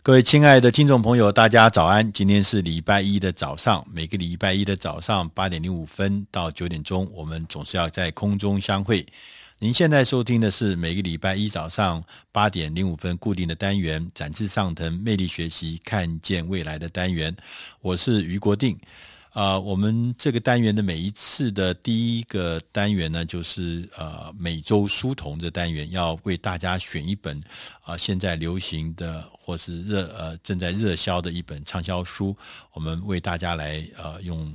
各位亲爱的听众朋友，大家早安！今天是礼拜一的早上，每个礼拜一的早上八点零五分到九点钟，我们总是要在空中相会。您现在收听的是每个礼拜一早上八点零五分固定的单元——展翅上腾、魅力学习、看见未来的单元。我是于国定。呃，我们这个单元的每一次的第一个单元呢，就是呃每周书童这单元，要为大家选一本啊、呃、现在流行的或是热呃正在热销的一本畅销书，我们为大家来呃用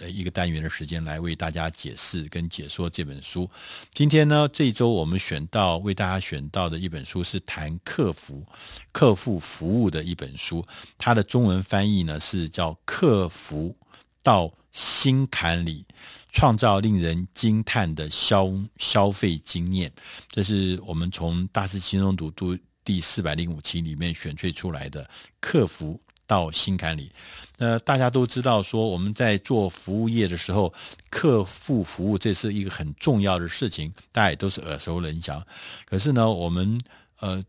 呃一个单元的时间来为大家解释跟解说这本书。今天呢，这一周我们选到为大家选到的一本书是谈客服、客户服务的一本书，它的中文翻译呢是叫客服。到心坎里，创造令人惊叹的消消费经验，这是我们从大师轻松读读第四百零五期里面选萃出来的。客服到心坎里，那大家都知道说，我们在做服务业的时候，客户服务这是一个很重要的事情，大家也都是耳熟能详。可是呢，我们呃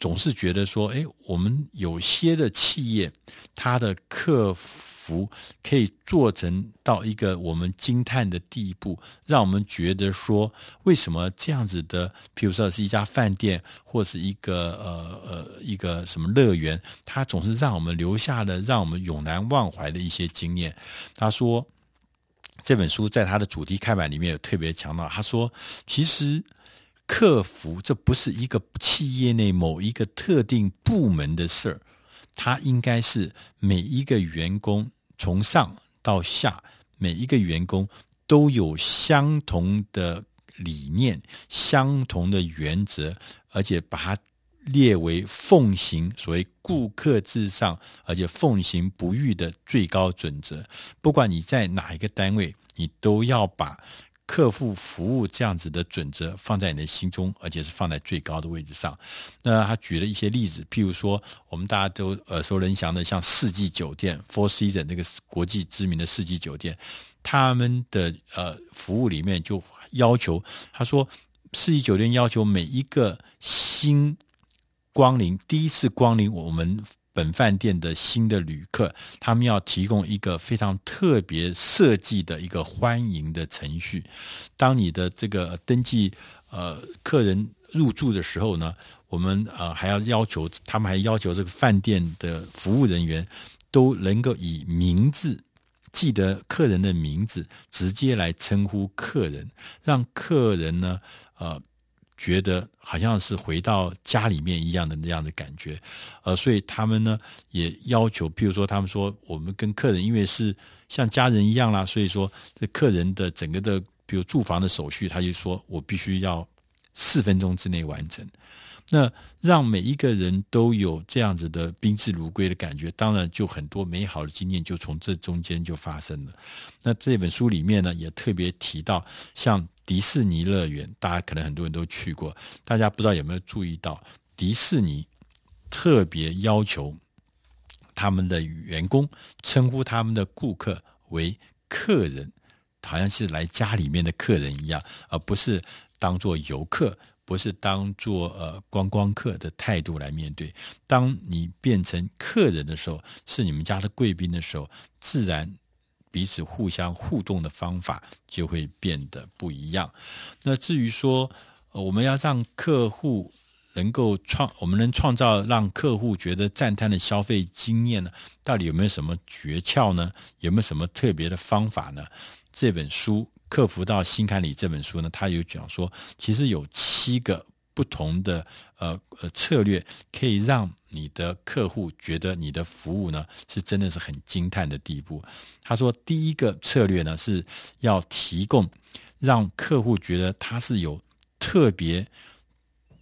总是觉得说，哎，我们有些的企业，它的客服服可以做成到一个我们惊叹的地步，让我们觉得说，为什么这样子的，譬如说是一家饭店，或是一个呃呃一个什么乐园，它总是让我们留下了让我们永难忘怀的一些经验。他说，这本书在他的主题开版里面有特别强调，他说，其实客服这不是一个企业内某一个特定部门的事儿，它应该是每一个员工。从上到下，每一个员工都有相同的理念、相同的原则，而且把它列为奉行所谓顾客至上，而且奉行不渝的最高准则。不管你在哪一个单位，你都要把。客户服务这样子的准则放在你的心中，而且是放在最高的位置上。那他举了一些例子，譬如说，我们大家都耳熟能详的，像四季酒店 （Four Seasons） 那个国际知名的四季酒店，他们的呃服务里面就要求，他说，四季酒店要求每一个新光临、第一次光临我们。本饭店的新的旅客，他们要提供一个非常特别设计的一个欢迎的程序。当你的这个登记呃客人入住的时候呢，我们呃还要要求他们还要求这个饭店的服务人员都能够以名字记得客人的名字，直接来称呼客人，让客人呢呃。觉得好像是回到家里面一样的那样的感觉，呃，所以他们呢也要求，譬如说，他们说我们跟客人因为是像家人一样啦，所以说这客人的整个的，比如住房的手续，他就说我必须要四分钟之内完成。那让每一个人都有这样子的宾至如归的感觉，当然就很多美好的经验就从这中间就发生了。那这本书里面呢，也特别提到像。迪士尼乐园，大家可能很多人都去过，大家不知道有没有注意到，迪士尼特别要求他们的员工称呼他们的顾客为客人，好像是来家里面的客人一样，而不是当做游客，不是当做呃观光客的态度来面对。当你变成客人的时候，是你们家的贵宾的时候，自然。彼此互相互动的方法就会变得不一样。那至于说，我们要让客户能够创，我们能创造让客户觉得赞叹的消费经验呢？到底有没有什么诀窍呢？有没有什么特别的方法呢？这本书《客服到心坎里》这本书呢，它有讲说，其实有七个。不同的呃呃策略，可以让你的客户觉得你的服务呢是真的是很惊叹的地步。他说，第一个策略呢是要提供让客户觉得他是有特别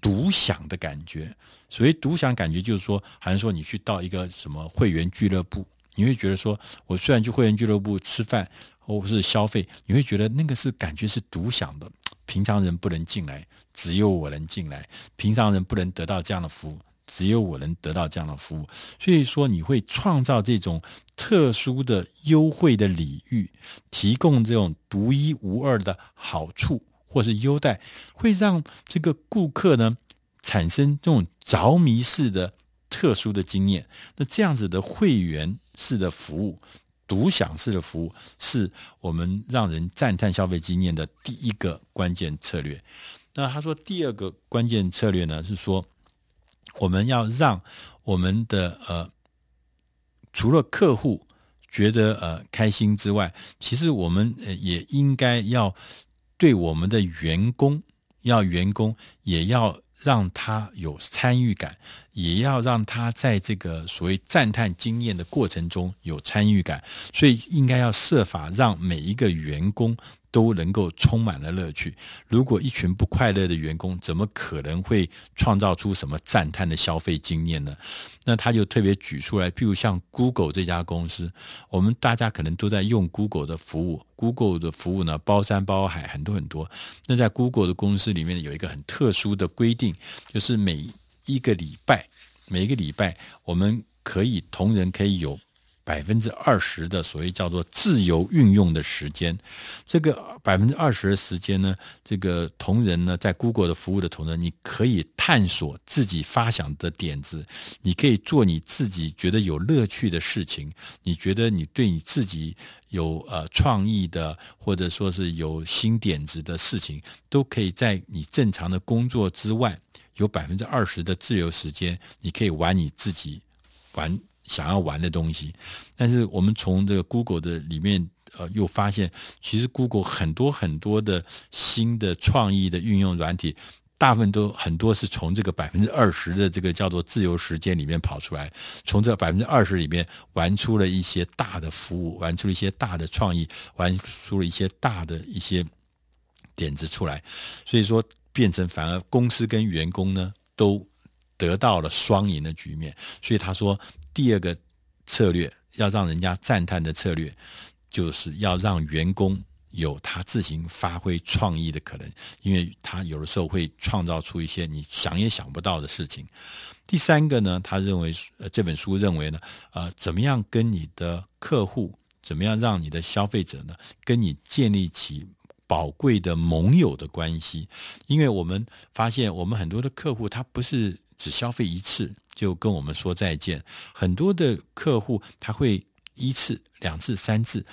独享的感觉。所谓独享感觉，就是说，好像说你去到一个什么会员俱乐部，你会觉得说，我虽然去会员俱乐部吃饭或是消费，你会觉得那个是感觉是独享的。平常人不能进来，只有我能进来；平常人不能得到这样的服务，只有我能得到这样的服务。所以说，你会创造这种特殊的优惠的礼遇，提供这种独一无二的好处或是优待，会让这个顾客呢产生这种着迷式的特殊的经验。那这样子的会员式的服务、独享式的服务，是我们让人赞叹消费经验的第一个关键策略。那他说，第二个关键策略呢，是说我们要让我们的呃，除了客户觉得呃开心之外，其实我们也应该要对我们的员工，要员工也要让他有参与感，也要让他在这个所谓赞叹经验的过程中有参与感，所以应该要设法让每一个员工。都能够充满了乐趣。如果一群不快乐的员工，怎么可能会创造出什么赞叹的消费经验呢？那他就特别举出来，譬如像 Google 这家公司，我们大家可能都在用 Google 的服务，Google 的服务呢，包山包海，很多很多。那在 Google 的公司里面有一个很特殊的规定，就是每一个礼拜，每一个礼拜，我们可以同仁可以有。百分之二十的所谓叫做自由运用的时间，这个百分之二十的时间呢，这个同仁呢，在 Google 的服务的同仁，你可以探索自己发想的点子，你可以做你自己觉得有乐趣的事情，你觉得你对你自己有呃创意的，或者说是有新点子的事情，都可以在你正常的工作之外，有百分之二十的自由时间，你可以玩你自己玩。想要玩的东西，但是我们从这个 Google 的里面，呃，又发现其实 Google 很多很多的新的创意的运用软体，大部分都很多是从这个百分之二十的这个叫做自由时间里面跑出来，从这百分之二十里面玩出了一些大的服务，玩出了一些大的创意，玩出了一些大的一些点子出来，所以说变成反而公司跟员工呢都得到了双赢的局面，所以他说。第二个策略，要让人家赞叹的策略，就是要让员工有他自行发挥创意的可能，因为他有的时候会创造出一些你想也想不到的事情。第三个呢，他认为，呃，这本书认为呢，呃，怎么样跟你的客户，怎么样让你的消费者呢，跟你建立起宝贵的盟友的关系？因为我们发现，我们很多的客户他不是只消费一次。就跟我们说再见。很多的客户他会一次、两次、三次、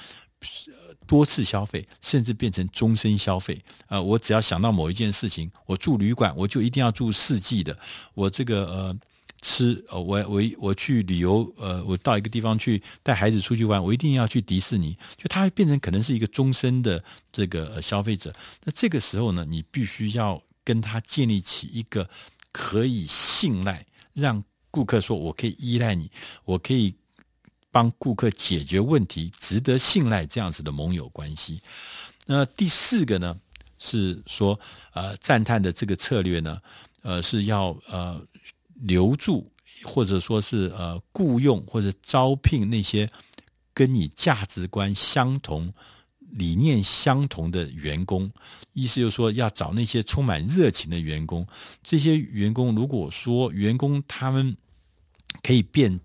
多次消费，甚至变成终身消费。呃，我只要想到某一件事情，我住旅馆，我就一定要住四季的。我这个呃吃，呃、我我我去旅游，呃，我到一个地方去带孩子出去玩，我一定要去迪士尼。就他变成可能是一个终身的这个、呃、消费者。那这个时候呢，你必须要跟他建立起一个可以信赖，让顾客说：“我可以依赖你，我可以帮顾客解决问题，值得信赖这样子的盟友关系。”那第四个呢，是说呃，赞叹的这个策略呢，呃，是要呃留住或者说是呃雇佣或者招聘那些跟你价值观相同、理念相同的员工。意思就是说，要找那些充满热情的员工。这些员工，如果说员工他们可以变，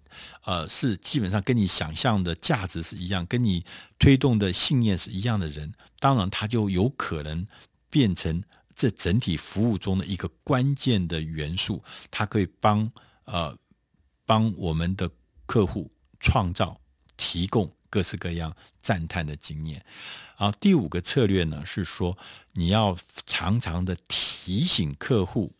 呃，是基本上跟你想象的价值是一样，跟你推动的信念是一样的人，当然他就有可能变成这整体服务中的一个关键的元素。他可以帮呃帮我们的客户创造、提供各式各样赞叹的经验。然后第五个策略呢，是说你要常常的提醒客户，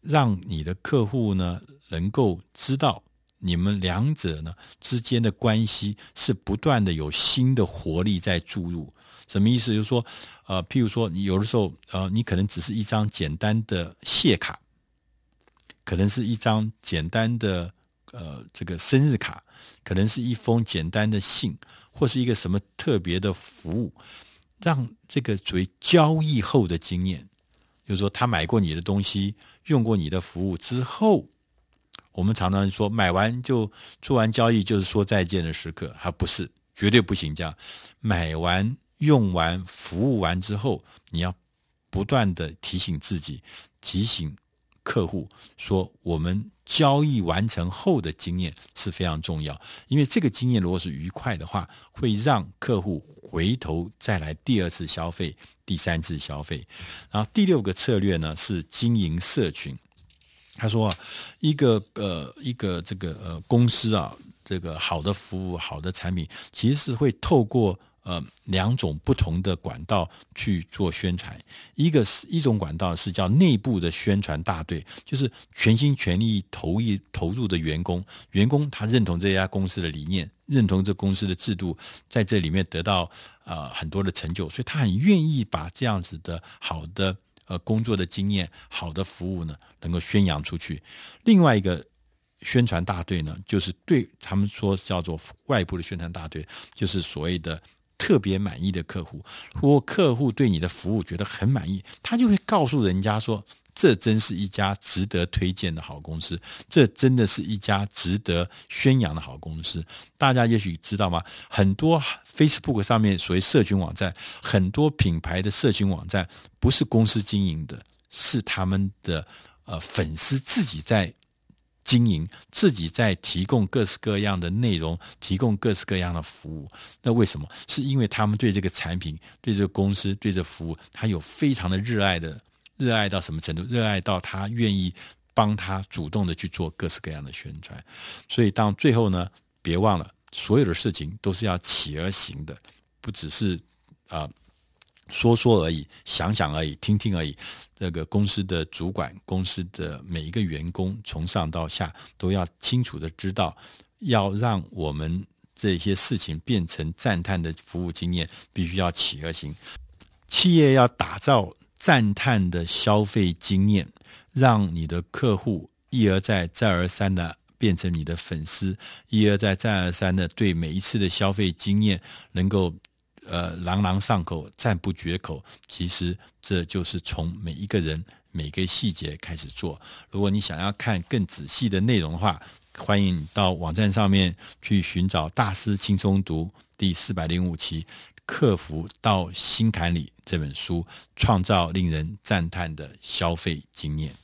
让你的客户呢。能够知道你们两者呢之间的关系是不断的有新的活力在注入，什么意思？就是说，呃，譬如说，你有的时候，呃，你可能只是一张简单的谢卡，可能是一张简单的呃这个生日卡，可能是一封简单的信，或是一个什么特别的服务，让这个属于交易后的经验，就是说，他买过你的东西，用过你的服务之后。我们常常说，买完就做完交易就是说再见的时刻，还不是，绝对不行。这样，买完、用完、服务完之后，你要不断的提醒自己，提醒客户说，我们交易完成后的经验是非常重要。因为这个经验如果是愉快的话，会让客户回头再来第二次消费、第三次消费。然后第六个策略呢，是经营社群。他说，一个呃一个这个呃公司啊，这个好的服务、好的产品，其实是会透过。呃，两种不同的管道去做宣传，一个是一种管道是叫内部的宣传大队，就是全心全力投一投入的员工，员工他认同这家公司的理念，认同这公司的制度，在这里面得到呃很多的成就，所以他很愿意把这样子的好的呃工作的经验、好的服务呢，能够宣扬出去。另外一个宣传大队呢，就是对他们说叫做外部的宣传大队，就是所谓的。特别满意的客户，或客户对你的服务觉得很满意，他就会告诉人家说：“这真是一家值得推荐的好公司，这真的是一家值得宣扬的好公司。”大家也许知道吗？很多 Facebook 上面所谓社群网站，很多品牌的社群网站不是公司经营的，是他们的呃粉丝自己在。经营自己在提供各式各样的内容，提供各式各样的服务。那为什么？是因为他们对这个产品、对这个公司、对这服务，他有非常的热爱的，热爱到什么程度？热爱到他愿意帮他主动的去做各式各样的宣传。所以，当最后呢，别忘了，所有的事情都是要起而行的，不只是啊。说说而已，想想而已，听听而已。这个公司的主管，公司的每一个员工，从上到下都要清楚的知道，要让我们这些事情变成赞叹的服务经验，必须要起而行。企业要打造赞叹的消费经验，让你的客户一而再、再而三的变成你的粉丝，一而再、再而三的对每一次的消费经验能够。呃，朗朗上口，赞不绝口。其实这就是从每一个人每个细节开始做。如果你想要看更仔细的内容的话，欢迎到网站上面去寻找《大师轻松读》第四百零五期《客服到心坎里》这本书，创造令人赞叹的消费经验。